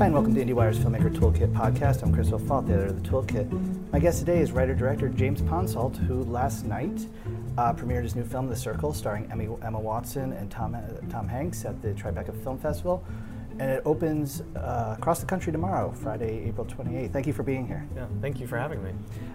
Hi, and welcome to IndieWire's Filmmaker Toolkit podcast. I'm Chris the editor of the Toolkit. My guest today is writer-director James Ponsoldt, who last night uh, premiered his new film, The Circle, starring Emmy, Emma Watson and Tom, uh, Tom Hanks at the Tribeca Film Festival and it opens uh, across the country tomorrow, Friday, April 28th. Thank you for being here. Yeah, thank you for having me.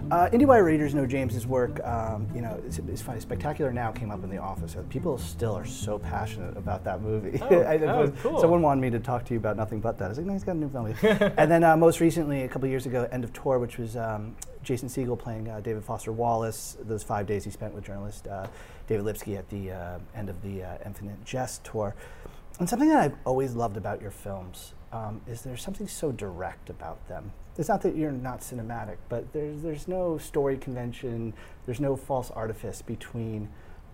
Uh, IndieWire readers know James's work. Um, you know, it's, it's, funny. Spectacular Now came up in the office. People still are so passionate about that movie. Oh, I, oh, cool. Someone wanted me to talk to you about nothing but that. I was like, no, he's got a new film. and then uh, most recently, a couple years ago, End of Tour, which was um, Jason Segel playing uh, David Foster Wallace. Those five days he spent with journalist uh, David Lipsky at the uh, end of the Infinite Jest tour. And something that I've always loved about your films um, is there's something so direct about them. It's not that you're not cinematic, but there's there's no story convention, there's no false artifice between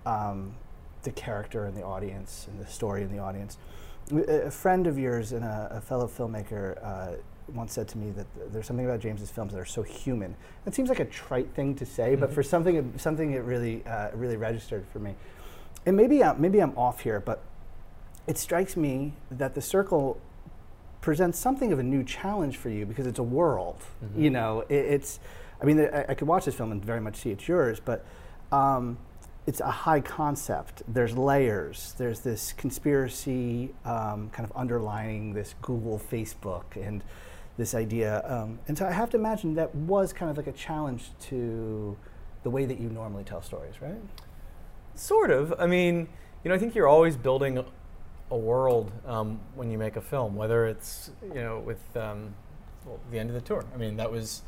um, the character and the audience, and the story and the audience. A friend of yours and a, a fellow filmmaker uh, once said to me that there's something about James's films that are so human. It seems like a trite thing to say, mm-hmm. but for something something it really uh, really registered for me. And maybe uh, maybe I'm off here, but it strikes me that the circle presents something of a new challenge for you because it's a world. Mm-hmm. You know, it, it's. I mean, I, I, could watch this film and very much see it's yours, but um, it's a high concept. There's layers. There's this conspiracy um, kind of underlining this Google, Facebook, and this idea. Um, and so I have to imagine that was kind of like a challenge to the way that you normally tell stories, right? Sort of. I mean, you know, I think you're always building a world um, when you make a film, whether it's you know with um, well, the end of the tour. I mean, that was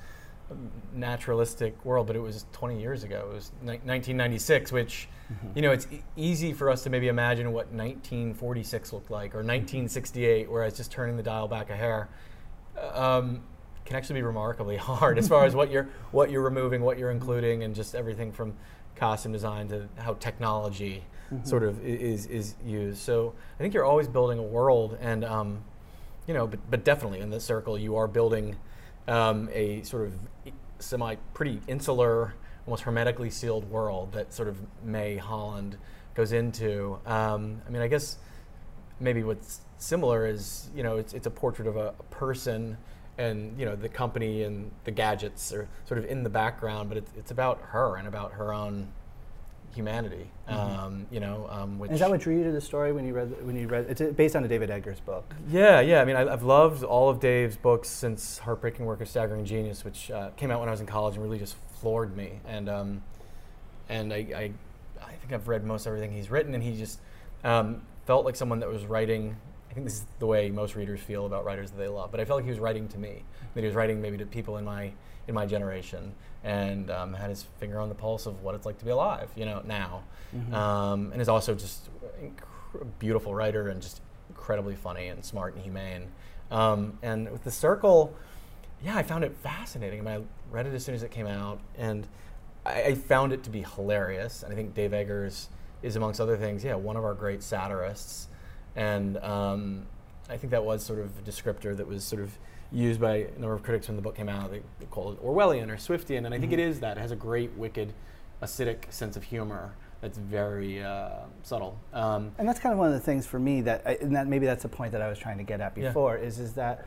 a naturalistic world, but it was 20 years ago. It was ni- 1996, which mm-hmm. you know it's e- easy for us to maybe imagine what 1946 looked like or 1968, whereas just turning the dial back a hair. Um, can actually be remarkably hard as far as what you're what you're removing, what you're including, and just everything from costume design to how technology mm-hmm. sort of is is used. So I think you're always building a world, and um, you know, but but definitely in the circle, you are building um, a sort of semi pretty insular, almost hermetically sealed world that sort of May Holland goes into. Um, I mean, I guess maybe what's similar is you know it's it's a portrait of a, a person and you know the company and the gadgets are sort of in the background, but it's, it's about her and about her own humanity. Mm-hmm. Um, you know, um, is that what drew you to the story when you read when you read? It's based on a David Eggers book. Yeah, yeah. I mean, I, have loved all of Dave's books since Heartbreaking Work of Staggering Genius, which uh, came out when I was in college and really just floored me. And um, and I, I, I think I've read most everything he's written, and he just um, felt like someone that was writing. I think this is the way most readers feel about writers that they love. But I felt like he was writing to me. That he was writing maybe to people in my in my generation and um, had his finger on the pulse of what it's like to be alive, you know, now. Mm-hmm. Um, and is also just a beautiful writer and just incredibly funny and smart and humane. Um, and with The Circle, yeah, I found it fascinating. I, mean, I read it as soon as it came out, and I, I found it to be hilarious. And I think Dave Eggers is, amongst other things, yeah, one of our great satirists. And um, I think that was sort of a descriptor that was sort of used by a number of critics when the book came out. They, they call it Orwellian or Swiftian, and I think mm-hmm. it is that. It has a great, wicked, acidic sense of humor that's very uh, subtle. Um, and that's kind of one of the things for me that, I, and that maybe that's the point that I was trying to get at before, yeah. is is that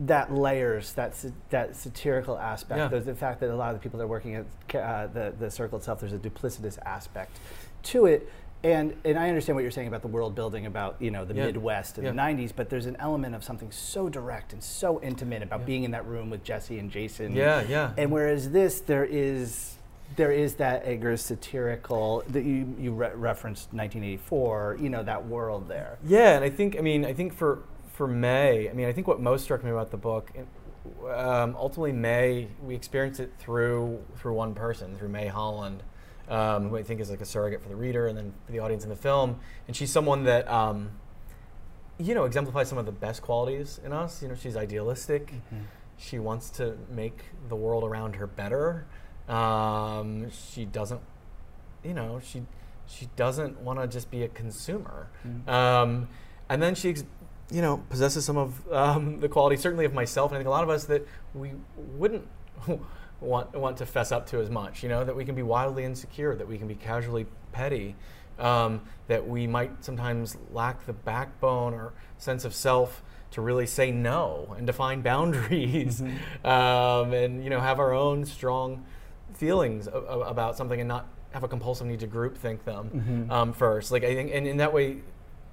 that layers that that satirical aspect. Yeah. The, the, fact that a lot of the people that are working at uh, the the circle itself, there's a duplicitous aspect to it and and I understand what you're saying about the world building about you know the yeah. Midwest in yeah. the '90s, but there's an element of something so direct and so intimate about yeah. being in that room with Jesse and Jason. Yeah, yeah. And whereas this, there is there is that Eggers satirical that you you re- referenced 1984. You know that world there. Yeah, and I think I mean I think for for May, I mean I think what most struck me about the book. Um, ultimately, May we experienced it through through one person, through May Holland, um, who I think is like a surrogate for the reader and then for the audience in the film. And she's someone that, um, you know, exemplifies some of the best qualities in us. You know, she's idealistic. Mm-hmm. She wants to make the world around her better. Um, she doesn't, you know, she she doesn't want to just be a consumer. Mm-hmm. and then she, you know, possesses some of um, the qualities, certainly of myself, and I think a lot of us that we wouldn't want want to fess up to as much. You know that we can be wildly insecure, that we can be casually petty, um, that we might sometimes lack the backbone or sense of self to really say no and define boundaries, mm-hmm. um, and you know have our own strong feelings a- a- about something and not have a compulsive need to group think them mm-hmm. um, first. Like I think, and in that way,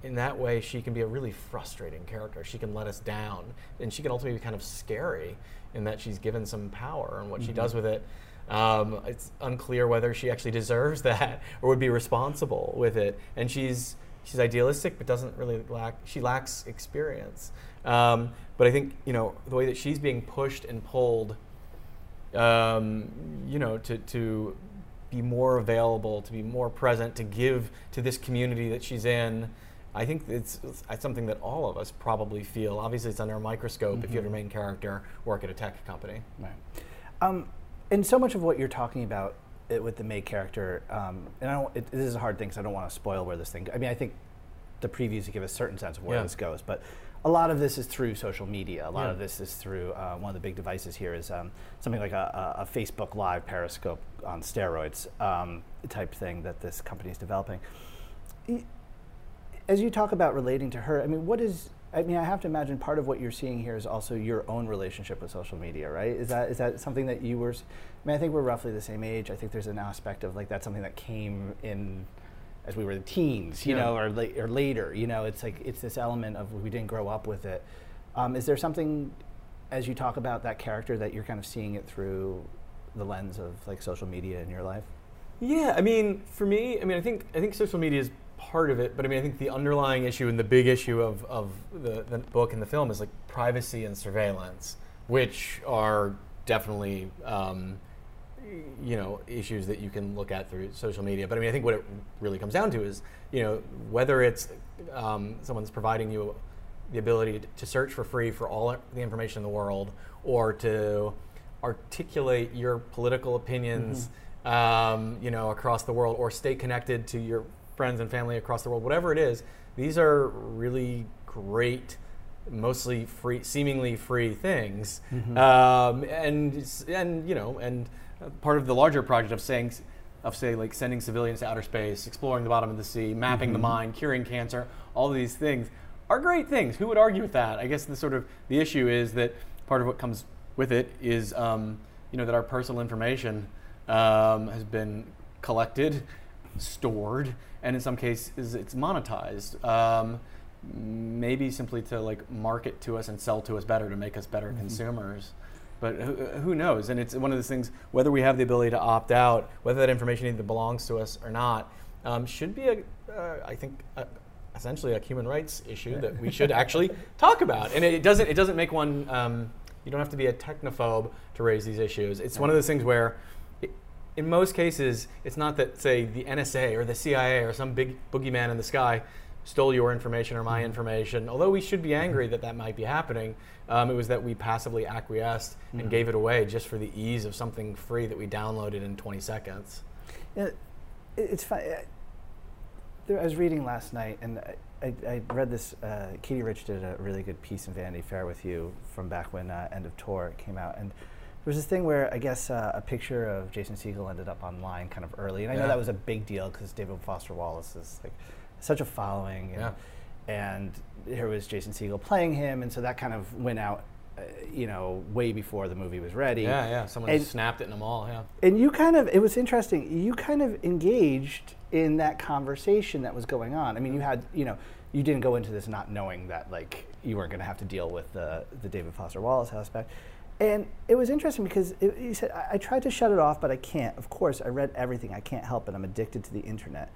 in that way, she can be a really frustrating character. She can let us down, and she can ultimately be kind of scary in that she's given some power, and what mm-hmm. she does with it. Um, it's unclear whether she actually deserves that or would be responsible with it. And she's she's idealistic, but doesn't really lack. She lacks experience. Um, but I think you know the way that she's being pushed and pulled, um, you know, to to be more available, to be more present, to give to this community that she's in. I think it's, it's something that all of us probably feel. Obviously, it's under a microscope mm-hmm. if you have a mm-hmm. main character work at a tech company. Right. Um, and so much of what you're talking about it, with the main character, um, and I don't, it, this is a hard thing because I don't want to spoil where this thing. I mean, I think the previews give a certain sense of where yeah. this goes, but a lot of this is through social media. A lot yeah. of this is through uh, one of the big devices here is um, something like a, a, Facebook Live Periscope on steroids um, type thing that this company is developing. As you talk about relating to her, I mean, what is? I mean, I have to imagine part of what you're seeing here is also your own relationship with social media, right? Is that is that something that you were? I mean, I think we're roughly the same age. I think there's an aspect of like that's something that came in as we were the teens, you yeah. know, or, la- or later. You know, it's like it's this element of we didn't grow up with it. Um, is there something as you talk about that character that you're kind of seeing it through the lens of like social media in your life? Yeah, I mean, for me, I mean, I think I think social media is part of it, but I mean, I think the underlying issue and the big issue of, of the, the book and the film is like privacy and surveillance, which are definitely um, you know issues that you can look at through social media. But I mean, I think what it really comes down to is you know whether it's um, someone's providing you the ability to search for free for all the information in the world, or to articulate your political opinions, mm-hmm. um, you know, across the world, or stay connected to your friends and family across the world. Whatever it is, these are really great mostly free, seemingly free things, mm-hmm. um, and and you know, and part of the larger project of saying of say like sending civilians to outer space, exploring the bottom of the sea, mapping mm-hmm. the mind, curing cancer, all these things are great things. Who would argue with that? I guess the sort of the issue is that part of what comes with it is um, you know that our personal information um, has been collected, stored, and in some cases it's monetized. Um, maybe simply to like market to us and sell to us better to make us better mm-hmm. consumers. But who, who, knows? And it's one of those things, whether we have the ability to opt out, whether that information either belongs to us or not, um, should be, a, uh, I think, a, essentially a human rights issue that we should actually talk about. And it doesn't, it doesn't make one, um, you don't have to be a technophobe to raise these issues. It's one of those things where, in most cases, it's not that, say, the NSA or the CIA or some big boogeyman in the sky stole your information or my mm-hmm. information. Although we should be angry that that might be happening, um, it was that we passively acquiesced mm-hmm. and gave it away just for the ease of something free that we downloaded in 20 seconds. Yeah, it's fun. I was reading last night, and I, I read this. Uh, Katey Rich did a really good piece in Vanity Fair with you from back when uh, End of Tour came out, and there was this thing where I guess uh, a picture of Jason Segel ended up online kind of early, and I yeah. know that was a big deal because David Foster Wallace is like such a following. And, yeah. and here was Jason Segel playing him, and so that kind of went out uh, you know, way before the movie was ready. Yeah, yeah. Someone and, snapped it in the mall. Yeah. And you kind of, it was interesting. You kind of engaged in that conversation that was going on. I mean, you had, you know, you didn't go into this not knowing that like you weren't going to have to deal with the the David Foster Wallace aspect. And it was interesting because it, he said, I, I tried to shut it off, but I can't. Of course, I read everything. I can't help it. I'm addicted to the internet.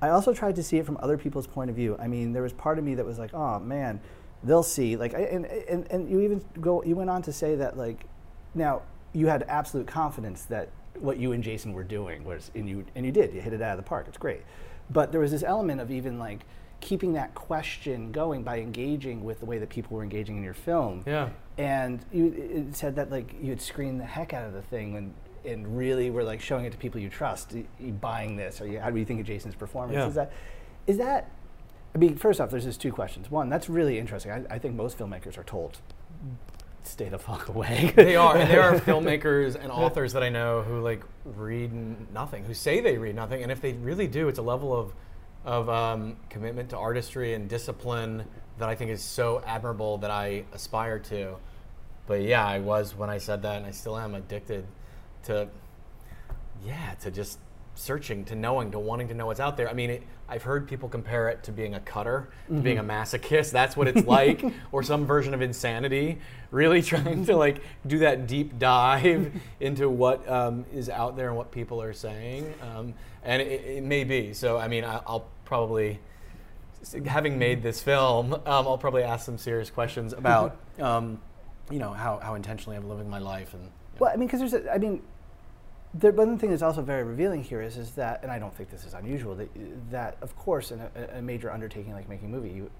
I also tried to see it from other people's point of view. I mean, there was part of me that was like, oh man, they'll see. Like, and, and, and you even go, you went on to say that, like, now you had absolute confidence that what you and Jason were doing was, and you, and you did, you hit it out of the park. It's great. But there was this element of even like, keeping that question going by engaging with the way that people were engaging in your film. Yeah. And you said that like you had screened the heck out of the thing and and really were like showing it to people you trust. You buying this, or you, how do you think of Jason's performance? Yeah. Is that is that? I mean, first off, there's just two questions. One, that's really interesting. I, I think most filmmakers are told stay the fuck away. they are, and there are filmmakers and authors that I know who like read nothing, who say they read nothing, and if they really do, it's a level of of um, commitment to artistry and discipline that I think is so admirable that I aspire to. But yeah, I was when I said that, and I still am addicted to, yeah, to just searching, to knowing, to wanting to know what's out there. I mean, it, I've heard people compare it to being a cutter, to being a masochist. That's what it's like, or some version of insanity. Really trying to like do that deep dive into what um, is out there and what people are saying, um, and it, it may be. So, I mean, I, I'll probably, having made this film, um, I'll probably ask some serious questions about, um, you know, how, how intentionally I'm living my life and. Well, I mean, because there's, a, I mean, the one thing that's also very revealing here is, is that, and I don't think this is unusual, that, that of course, in a, a major undertaking like making a movie, you,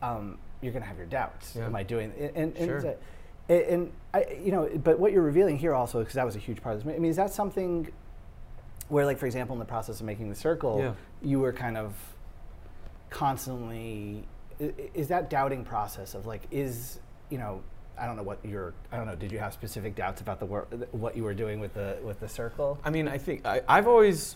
um, you're going to have your doubts. Yeah. Am I doing? And, and, Sure. and, and I, you know, but what you're revealing here also, because that was a huge part of this. I mean, is that something where, like, for example, in the process of making the circle, Yeah. you were kind of constantly, is that doubting process of like, is you know. I don't know what your. I don't know. Did you have specific doubts about the work, what you were doing with the with the circle? I mean, I think I, I've always,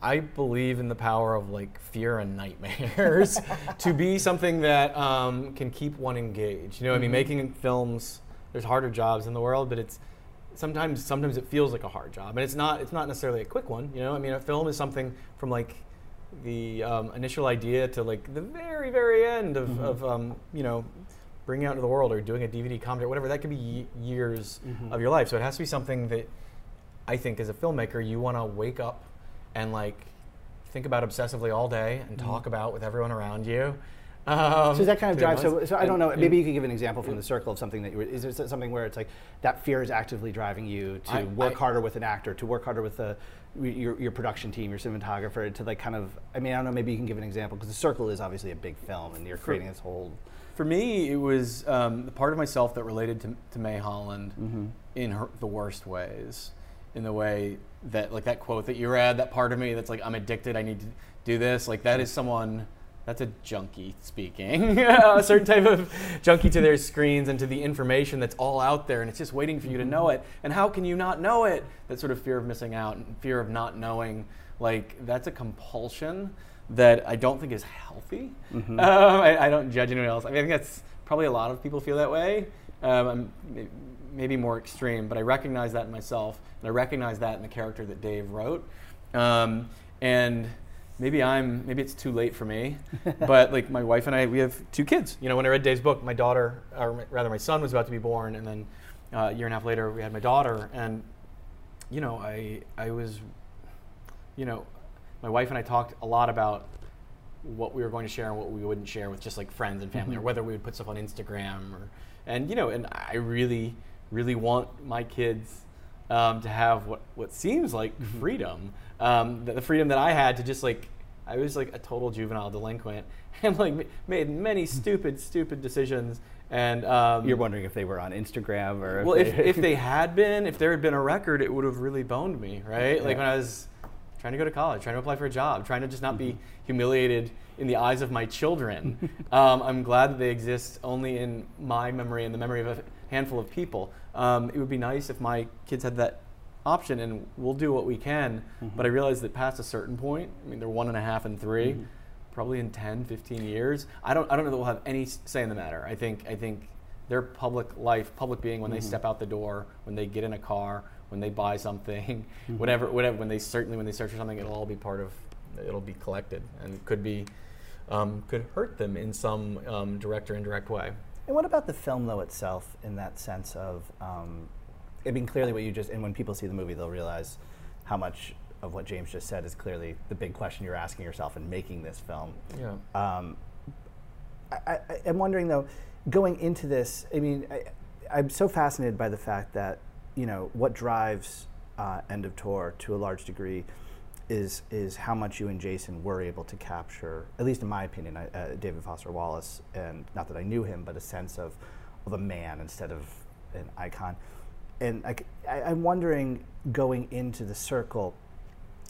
I believe in the power of like fear and nightmares to be something that um, can keep one engaged. You know, I mean, making films. There's harder jobs in the world, but it's sometimes sometimes it feels like a hard job, and it's not. It's not necessarily a quick one. You know, I mean, a film is something from like the um, initial idea to like the very very end of, of um, you know bringing out into the world or doing a DVD comment or whatever. That could be ye- years of your life. So it has to be something that I think as a filmmaker, you want to wake up and like think about obsessively all day and talk about with everyone around you. Um, So is that kind of to drive? So, so I don't know. and- Maybe you could give an example from the circle of something that you were. Is there something where it's like that fear is actively driving you to I- work I- harder with an actor, to work harder with the your, your production team, your cinematographer, to like kind of. I mean, I don't know. Maybe you can give an example because the circle is obviously a big film, and you're creating this whole. For me, it was um, the part of myself that related to, to May Holland Mm-hmm. in her, the worst ways. In the way that, like that quote that you read, that part of me that's like, I'm addicted, I need to do this. Like, that is someone, that's a junkie speaking. a certain type of junkie to their screens and to the information that's all out there, and it's just waiting for you to know it. And how can you not know it? That sort of fear of missing out and fear of not knowing, like, that's a compulsion that I don't think is healthy. Um, I, I don't judge anyone else. I mean, I think that's probably a lot of people feel that way. Um, I'm maybe more extreme, but I recognize that in myself, and I recognize that in the character that Dave wrote. Um, and maybe I'm maybe it's too late for me, but like my wife and I, we have two kids. You know, when I read Dave's book, my daughter, or rather, my son was about to be born, and then uh, a year and a half later, we had my daughter, and you know, I I was you know, my wife and I talked a lot about what we were going to share and what we wouldn't share with just like friends and family, or whether we would put stuff on Instagram, or and you know, and I really, really want my kids um, to have what what seems like freedom, um, the, the freedom that I had to just like. I was like a total juvenile delinquent and like made many stupid, stupid decisions. And um, You're wondering if they were on Instagram or. well, if, they- if they had been, if there had been a record, it would have really boned me, right? Like Yeah. when I was trying to go to college, trying to apply for a job, trying to just not Mm-hmm. be humiliated in the eyes of my children. um, I'm glad that they exist only in my memory and the memory of a handful of people. Um, it would be nice if my kids had that option, and we'll do what we can. Mm-hmm. But I realize that past a certain point, I mean, they're one and a half and 3 Mm-hmm. probably in 10, 15 years, I don't, I don't know that we'll have any say in the matter. I think, I think their public life, public being, when they step out the door, when they get in a car, when they buy something, whatever, whatever, when they certainly when they search for something, it'll all be part of, it'll be collected, and it could be, um, could hurt them in some um, direct or indirect way. And what about the film though itself, in that sense of, um, I mean, clearly what you just, and when people see the movie, they'll realize how much of what James just said is clearly the big question you're asking yourself in making this film. Yeah. Um, I, I, I'm wondering though, going into this, I mean, I, I'm so fascinated by the fact that you know what drives uh, End of Tour to a large degree is is how much you and Jason were able to capture, at least in my opinion, I, uh, David Foster Wallace, and not that I knew him, but a sense of of a man instead of an icon. And I'm wondering, going into the circle,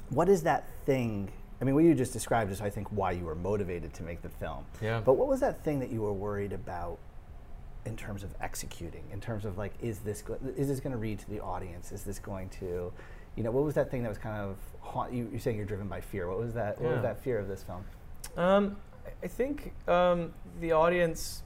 what is that thing? I mean, what you just described is, I think, why you were motivated to make the film. Yeah. But what was that thing that you were worried about in terms of executing? In terms of like, is this go- is this going to read to the audience? Is this going to, you know, what was that thing that was kind of haunt you? You're saying you're driven by fear. What was that? What Yeah. was that fear of this film? Um, I- think um, the audience,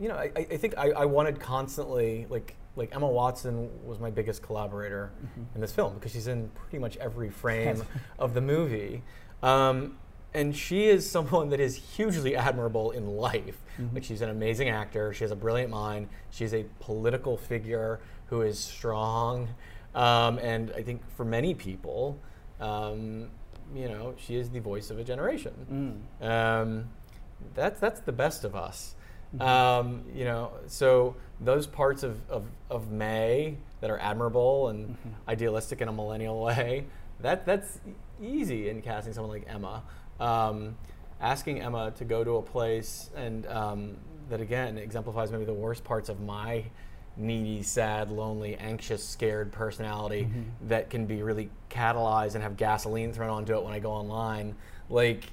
you know, I, I think I, I wanted constantly like like Emma Watson was my biggest collaborator in this film because she's in pretty much every frame of the movie, um, and she is someone that is hugely admirable in life. Like she's an amazing actor. She has a brilliant mind. She's a political figure who is strong, um, and I think for many people. Um, you know, she is the voice of a generation. Um, that's that's the best of us. Um, you know, so those parts of, of, of May that are admirable and idealistic in a millennial way, that that's easy in casting someone like Emma. Um, asking Emma to go to a place and um, that again exemplifies maybe the worst parts of my needy, sad, lonely, anxious, scared personality mm-hmm. that can be really catalyzed and have gasoline thrown onto it when I go online. Like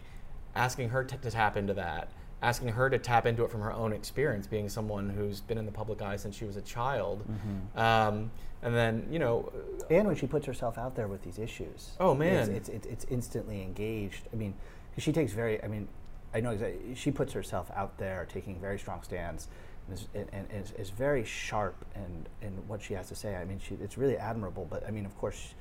asking her t- to tap into that, asking her to tap into it from her own experience, being someone who's been in the public eye since she was a child. Mm-hmm. Um, and then, you know, uh, And when she puts herself out there with these issues. Oh, man. it's it's, it's instantly engaged. I mean, she takes very. I mean, I know exactly. She puts herself out there, taking very strong stands, and is, and, and is, is very sharp in in what she has to say. I mean, she it's really admirable. But I mean, of course,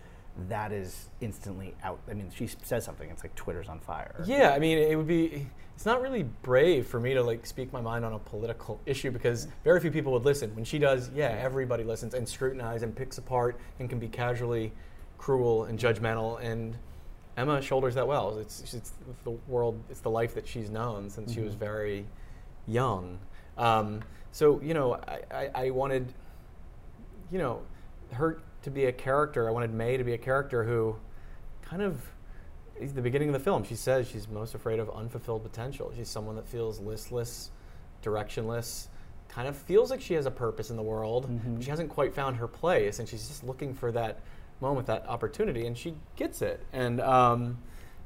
that is instantly out. I mean, she says something. It's like Twitter's on fire. Yeah, I mean, it would be. It's not really brave for me to like speak my mind on a political issue because very few people would listen. When she does, yeah, everybody listens and scrutinizes and picks apart and can be casually cruel and judgmental. And Emma shoulders that well. It's it's the world. It's the life that she's known since she was very young. Um, so you know, I, I, I wanted, you know, her to be a character. I wanted May to be a character who kind of is the beginning of the film. She says she's most afraid of unfulfilled potential. She's someone that feels listless, directionless, kind of feels like she has a purpose in the world, but she hasn't quite found her place, and she's just looking for that moment, that opportunity, and she gets it. And um,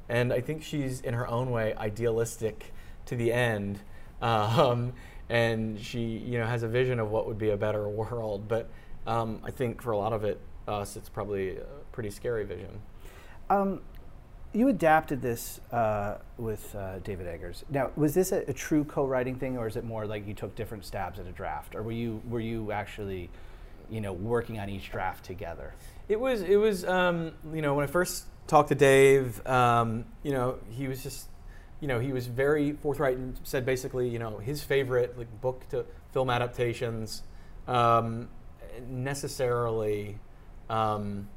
and I think she's in her own way idealistic to the end, um, and she you know has a vision of what would be a better world. But um, I think for a lot of it, us, it's probably a pretty scary vision. Um, you adapted this uh, with uh, David Eggers. Now, was this a, a true co-writing thing, or is it more like you took different stabs at a draft, or were you were you actually, you know, working on each draft together? It was it was um, you know when I first talked to Dave, um, you know he was just you know he was very forthright and said basically you know his favorite like book to film adaptations um, necessarily um,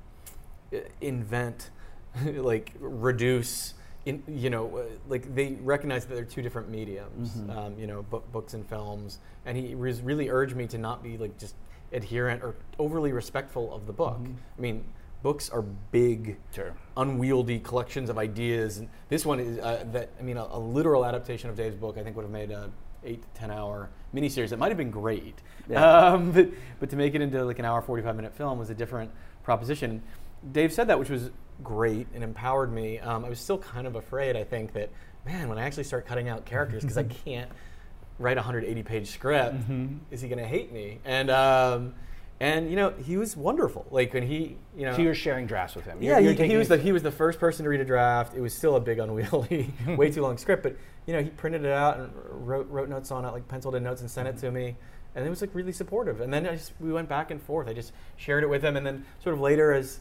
invent like reduce in, you know uh, like they recognize that they're two different mediums um, you know book, books and films. And he was really urged me to not be like just adherent or overly respectful of the book. I mean books are big Sure. unwieldy collections of ideas and this one is uh, that i mean a, a literal adaptation of dave's book i think would have made a eight to ten hour miniseries that might have been great. Yeah. um, but, but to make it into like an hour 45 minute film was a different proposition. Dave said that which was great and empowered me. Um, i was still kind of afraid i think that man when i actually start cutting out characters because i can't write a 180 page script is he going to hate me? And um, and you know he was wonderful like when he you know So you were sharing drafts with him. yeah, You're- you're he, he was the he was the first person to read a draft. It was still a big unwieldy, way too long script, but you know he printed it out and wrote wrote notes on it, like penciled in notes and sent it to me, and it was like really supportive. And then I just we went back and forth. I just shared it with him, and then sort of later as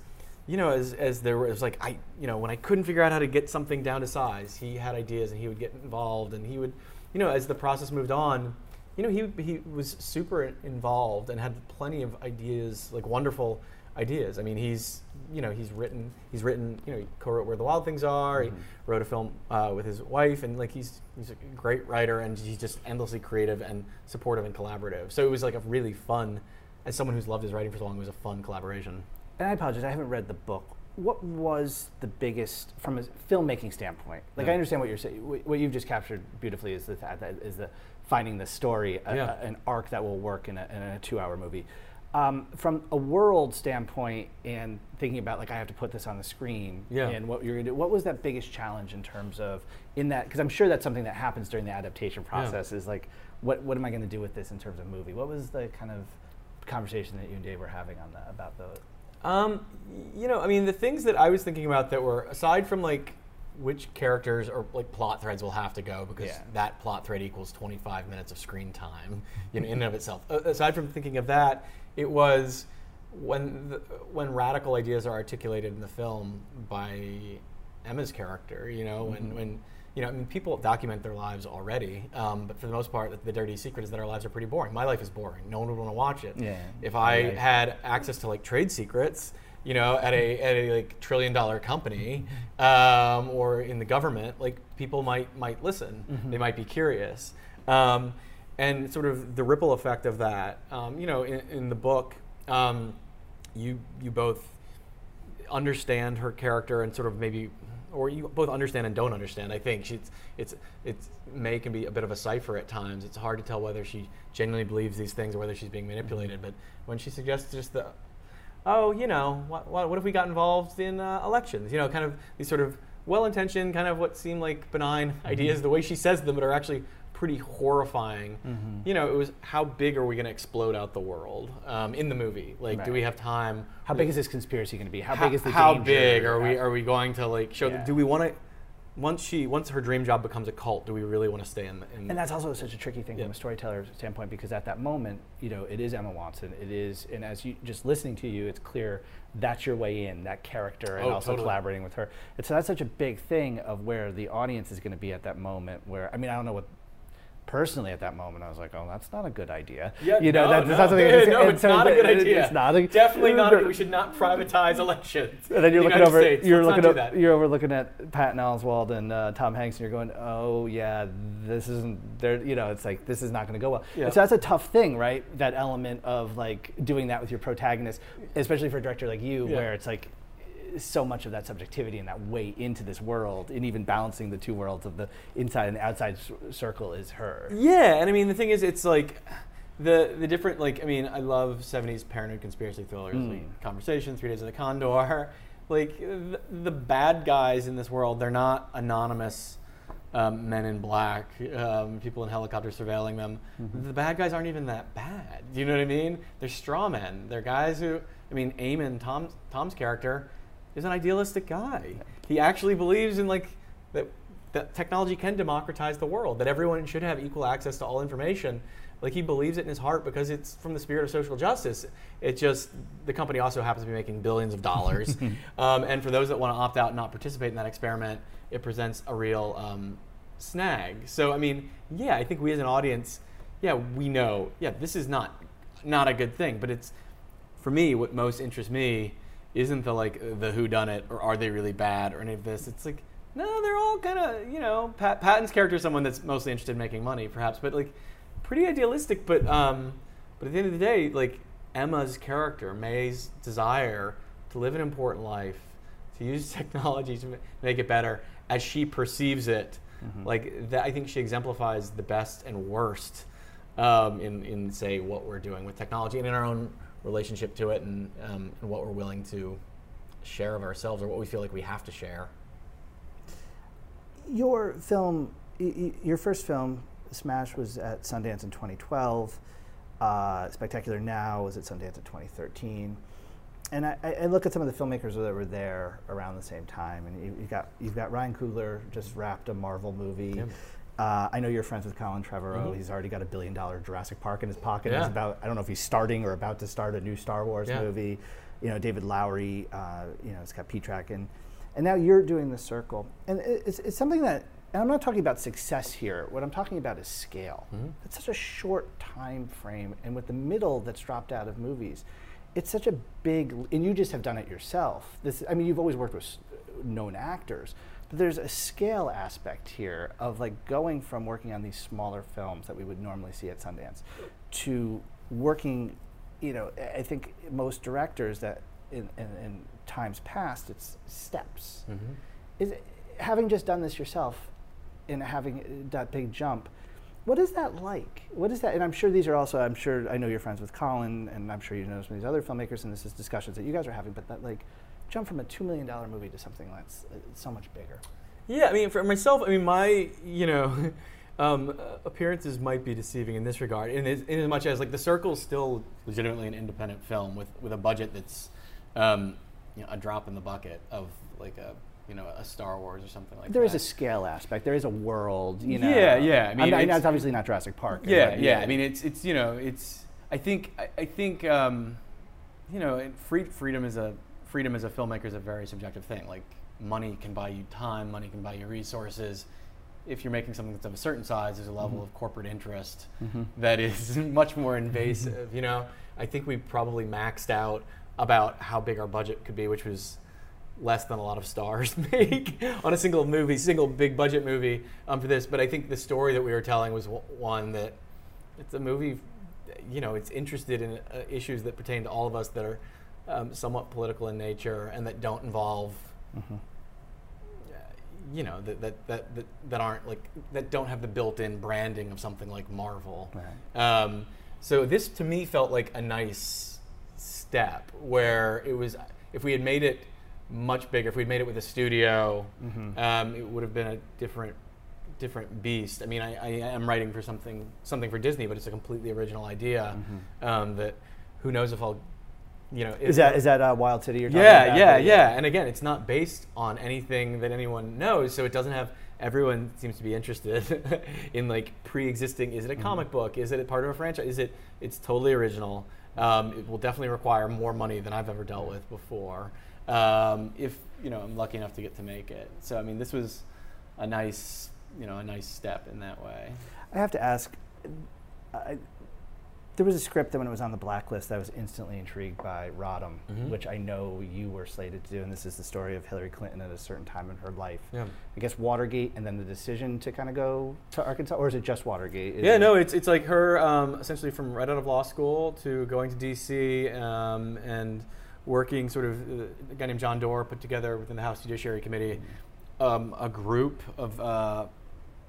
you know as as there was like I you know when I couldn't figure out how to get something down to size, he had ideas and he would get involved, and he would you know as the process moved on. You know, he, he was super involved and had plenty of ideas, like wonderful ideas. I mean, he's you know he's written he's written you know he co-wrote Where the Wild Things Are. He wrote a film uh, with his wife, and like he's he's a great writer, and he's just endlessly creative and supportive and collaborative. So it was like a really fun, as someone who's loved his writing for so long, it was a fun collaboration. and I apologize, I haven't read the book. What was the biggest, from a filmmaking standpoint? Like, Yeah. I understand what you're saying. What you've just captured beautifully is the that that is the finding the story, a, Yeah. a- an arc that will work in a, in a two-hour movie. Um, from a world standpoint, and thinking about like I have to put this on the screen, Yeah. and what you're gonna do. What was that biggest challenge in terms of in that? Because I'm sure that's something that happens during the adaptation process. Is like, what what am I going to do with this in terms of movie? What was the kind of conversation that you and Dave were having on that about the Um, you know, I mean, the things that I was thinking about that were aside from like which characters or like plot threads will have to go because Yeah. that plot thread equals 25 minutes of screen time, you know, in and of itself. Uh, aside from thinking of that, it was when the, when radical ideas are articulated in the film by Emma's character. You know, when when you know, I mean, people document their lives already, um, but for the most part, the, the dirty secret is that our lives are pretty boring. My life is boring. No one would want to watch it. Yeah. If I Right. had access to like trade secrets, you know, at a at a like trillion dollar company um, or in the government, like people might might listen. They might be curious, um, and sort of the ripple effect of that. Um, you know, in, in the book, um, you you both understand her character and sort of maybe or you both understand and don't understand. I think she's it's it's May can be a bit of a cipher at times. It's hard to tell whether she genuinely believes these things or whether she's being manipulated. But when she suggests just the oh, you know, what, what, what if we got involved in uh, elections? You know, kind of these sort of well-intentioned, kind of what seem like benign ideas. The way she says them, but are actually pretty horrifying. You know, it was how big are we going to explode out the world um, in the movie? Like, do we have time? How big is this conspiracy going to be? How big is the how danger? big are we are we going to like show Yeah. do we want to once she once her dream job becomes a cult do we really want to stay in, in And that's also such a tricky thing Yeah. from a storyteller standpoint because at that moment, you know, it is Emma Watson. It is, and as you just listening to you, it's clear that's your way in, that character, and Oh, also totally. collaborating with her. And so that's such a big thing of where the audience is going to be at that moment. Where I mean, I don't know what. Personally, at that moment, I was like, "Oh, that's not a good idea." yeah you know, no, that's no, not something. no, and it's so not a good idea It's not a, definitely not we should not privatize elections And then you're the looking United over. States. You're Let's looking up. You're over looking at Patton Oswalt and uh, Tom Hanks, and you're going, "Oh yeah, this isn't there." You know, it's like this is not going to go well. Yeah. So that's a tough thing, right? That element of like doing that with your protagonist, especially for a director like you, Yeah. where it's like so much of that subjectivity and that way into this world, and even balancing the two worlds of the inside and the outside circle is her. Yeah, and I mean the thing is, it's like the the different like I mean I love '70s paranoid conspiracy thrillers, like Mm. Conversation, Three Days of the Condor. Like the, the bad guys in this world, they're not anonymous um, men in black, um, people in helicopters surveilling them. Mm-hmm. The bad guys aren't even that bad. Do you know what I mean? They're straw men. They're guys who I mean, Eamon, Tom's Tom's character, is an idealistic guy. He actually believes in like that that technology can democratize the world, that everyone should have equal access to all information. Like he believes it in his heart because it's from the spirit of social justice. It just the company also happens to be making billions of dollars, um, and for those that want to opt out and not participate in that experiment, it presents a real um, snag. So I mean, yeah, I think we as an audience, yeah, we know, yeah, this is not not a good thing, but it's for me what most interests me isn't the like the who done it or are they really bad or any of this. It's like no, they're all kind of you know Pat, Patton's character is someone that's mostly interested in making money, perhaps, but like pretty idealistic. But um, but at the end of the day, like Emma's character, May's desire to live an important life, to use technology to make it better as she perceives it, like that. I think she exemplifies the best and worst um, in in say what we're doing with technology and in our own relationship to it, and um, and what we're willing to share of ourselves or what we feel like we have to share. Your film, your first film, Smashed, was at Sundance in 2012. Uh, Spectacular Now was at Sundance in 2013. And I, I look at some of the filmmakers that were there around the same time, and you, you got you've got Ryan Coogler just wrapped a Marvel movie. Yeah. Uh, I know you're friends with Colin Trevorrow. Mhm. He's already got a billion dollar Jurassic Park in his pocket. Yeah. He's about I don't know if he's starting or about to start a new Star Wars Yeah. movie. You know, David Lowery. Uh, you know, it's got Pete's Dragon and and now you're doing the circle, and it's, it's something that. And I'm not talking about success here. What I'm talking about is scale. Mhm. It's such a short time frame, and with the middle that's dropped out of movies, it's such a big. And you just have done it yourself. This, I mean, you've always worked with known actors, but there's a scale aspect here of like going from working on these smaller films that we would normally see at Sundance to working. You know, I think most directors that in, in, in times past, it's steps Mm-hmm. is it, having just done this yourself and having that big jump what is that like what is that and i'm sure these are also i'm sure i know you're friends with colin and i'm sure you know some of these other filmmakers and this is discussions that you guys are having but that like jump from a $2 million movie to something that's uh, so much bigger Yeah, I mean, for myself, I mean, my you know um, uh, appearances might be deceiving in this regard, in as, in as much as like The Circle is still legitimately an independent film with with a budget that's um, you know, a drop in the bucket of like a you know a Star Wars or something like There There is a scale aspect. There is a world. You know. Yeah, yeah, I mean, mean, it's- it's obviously not Jurassic Park. Yeah, but yeah. I mean, it's it's you know, it's. I think I, I think um, you know, free, freedom is a freedom as a filmmaker is a very subjective thing. Like money can buy you time, money can buy you resources. If you're making something that's of a certain size, there's a level of corporate interest that is much more invasive. You know, I think we probably maxed out about how big our budget could be, which was less than a lot of stars make on a single movie, single big budget movie um, for this. But I think the story that we were telling was w- one that it's a movie, you know, it's interested in uh, issues that pertain to all of us that are um, somewhat political in nature and that don't involve, Mm-hmm. uh, you know, that, that, that, that, that aren't like, that don't have the built in branding of something like Marvel. Right. Um, so this to me felt like a nice step where it was, if we had made it much bigger, if we'd made it with a studio, Mm-hmm. um, it would have been a different, different beast. I mean, I, I am writing for something, something for Disney, but it's a completely original idea um, that who knows if I'll, you know, Mm-hmm. Is that is that uh, Wild City you're talking yeah, about? yeah, yeah. And again, it's not based on anything that anyone knows, so it doesn't have. Everyone seems to be interested in like pre-existing. Is it Mm-hmm. a comic book? Is it a part of a franchise? Is it? It's totally original. Um, it will definitely require more money than I've ever dealt with before. Um, if you know, I'm lucky enough to get to make it. So I mean, this was a nice, you know, a nice step in that way. I have to ask. I, there was a script that when it was on the blacklist, I was instantly intrigued by Rodham, Mhm. which I know you were slated to do, and this is the story of Hillary Clinton at a certain time in her life. Yeah. I guess Watergate, and then the decision to kind of go to Arkansas, or is it just Watergate? Is Yeah, it- no, it's it's like her um, essentially from right out of law school to going to D.C. Um, and working sort of uh, a guy named John Doar put together within the House Judiciary Committee um, a group of uh,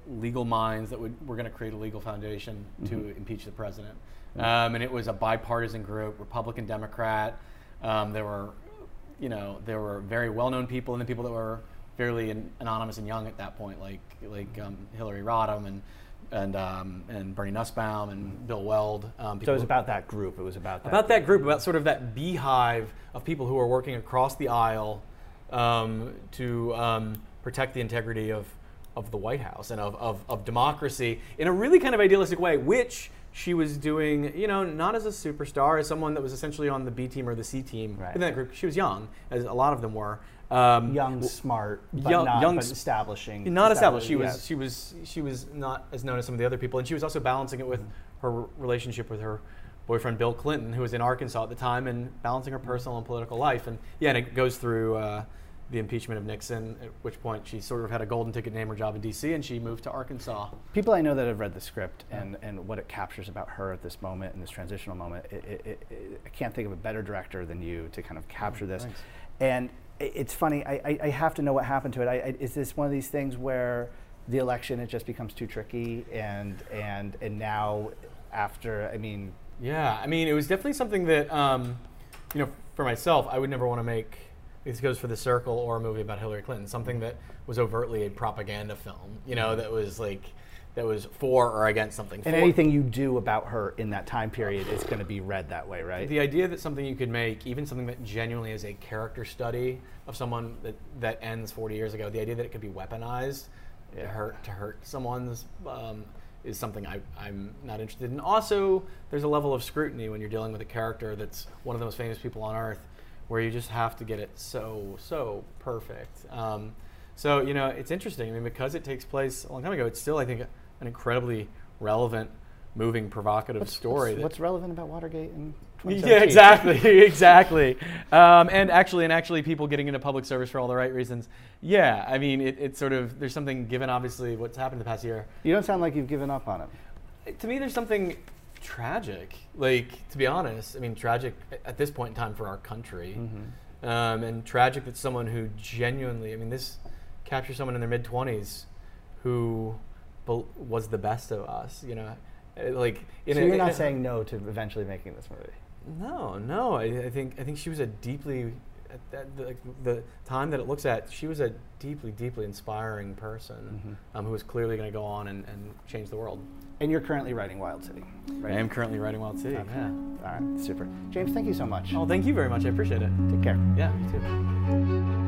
legal minds that would were going to create a legal foundation to impeach the president. Um, and it was a bipartisan group, Republican, Democrat. Um, there were, you know, there were very well-known people and the people that were fairly an- anonymous and young at that point, like like um, Hillary Rodham and and um, and Bernie Nussbaum and Bill Weld. Um, So it was about that group. It was about that. about that group, about sort of that beehive of people who are working across the aisle um, to um, protect the integrity of, of the White House and of, of, of democracy in a really kind of idealistic way, which she was doing, you know, not as a superstar, as someone that was essentially on the B team or the C team Right. within that group. She was young, as a lot of them were. Um, young, smart, but young- not young but establishing. not established. She yeah. was she was she was not as known as some of the other people, and she was also balancing it with her relationship with her boyfriend Bill Clinton, who was in Arkansas at the time, and balancing her personal and political life. And yeah, and it goes through uh, the impeachment of Nixon, at which point she sort of had a golden ticket name her job in D.C. and she moved to Arkansas. People I know that have read the script and, and what it captures about her at this moment, in this transitional moment, it, it, it, I can't think of a better director than you to kind of capture this. thanks. And it's funny, I, I, I have to know what happened to it. I, is this one of these things where the election, it just becomes too tricky and, and, and now after, I mean, Yeah, I mean, it was definitely something that, um, you know, for myself, I would never want to make. This goes for The Circle or a movie about Hillary Clinton, something that was overtly a propaganda film. You know, that was like, that was for or against something. and For- anything you do about her in that time period is going to be read that way, right? The idea that something you could make, even something that genuinely is a character study of someone that, that ends 40 years ago, the idea that it could be weaponized to hurt to hurt someone's um, is something I, I'm not interested in. Also, there's a level of scrutiny when you're dealing with a character that's one of the most famous people on earth, where you just have to get it so so perfect. Um, so you know, it's interesting. I mean, because it takes place a long time ago, it's still I think an incredibly relevant, moving, provocative story. What's, what's relevant about Watergate in yeah, exactly, exactly. Um, and actually, and actually, people getting into public service for all the right reasons. Yeah, I mean, it, it's sort of there's something given obviously what's happened the past year. You don't sound like you've given up on it. To me, there's something tragic. Like to be honest, I mean, tragic at this point in time for our country, um, and tragic that someone who genuinely, I mean, this captures someone in their mid 20s who bel- was the best of us. You know, Uh, like in So a- you're not a- saying no to eventually making this movie. No, no. I, I think I think she was a deeply, at that, the, the time that it looks at, she was a deeply, deeply inspiring person Mm-hmm. um, who was clearly going to go on and, and change the world. And you're currently writing Wild City. Right? I am currently writing Wild City. Okay. Yeah. All right, super. James, thank you so much. Oh, thank you very much. I appreciate it. Take care. Yeah, you too.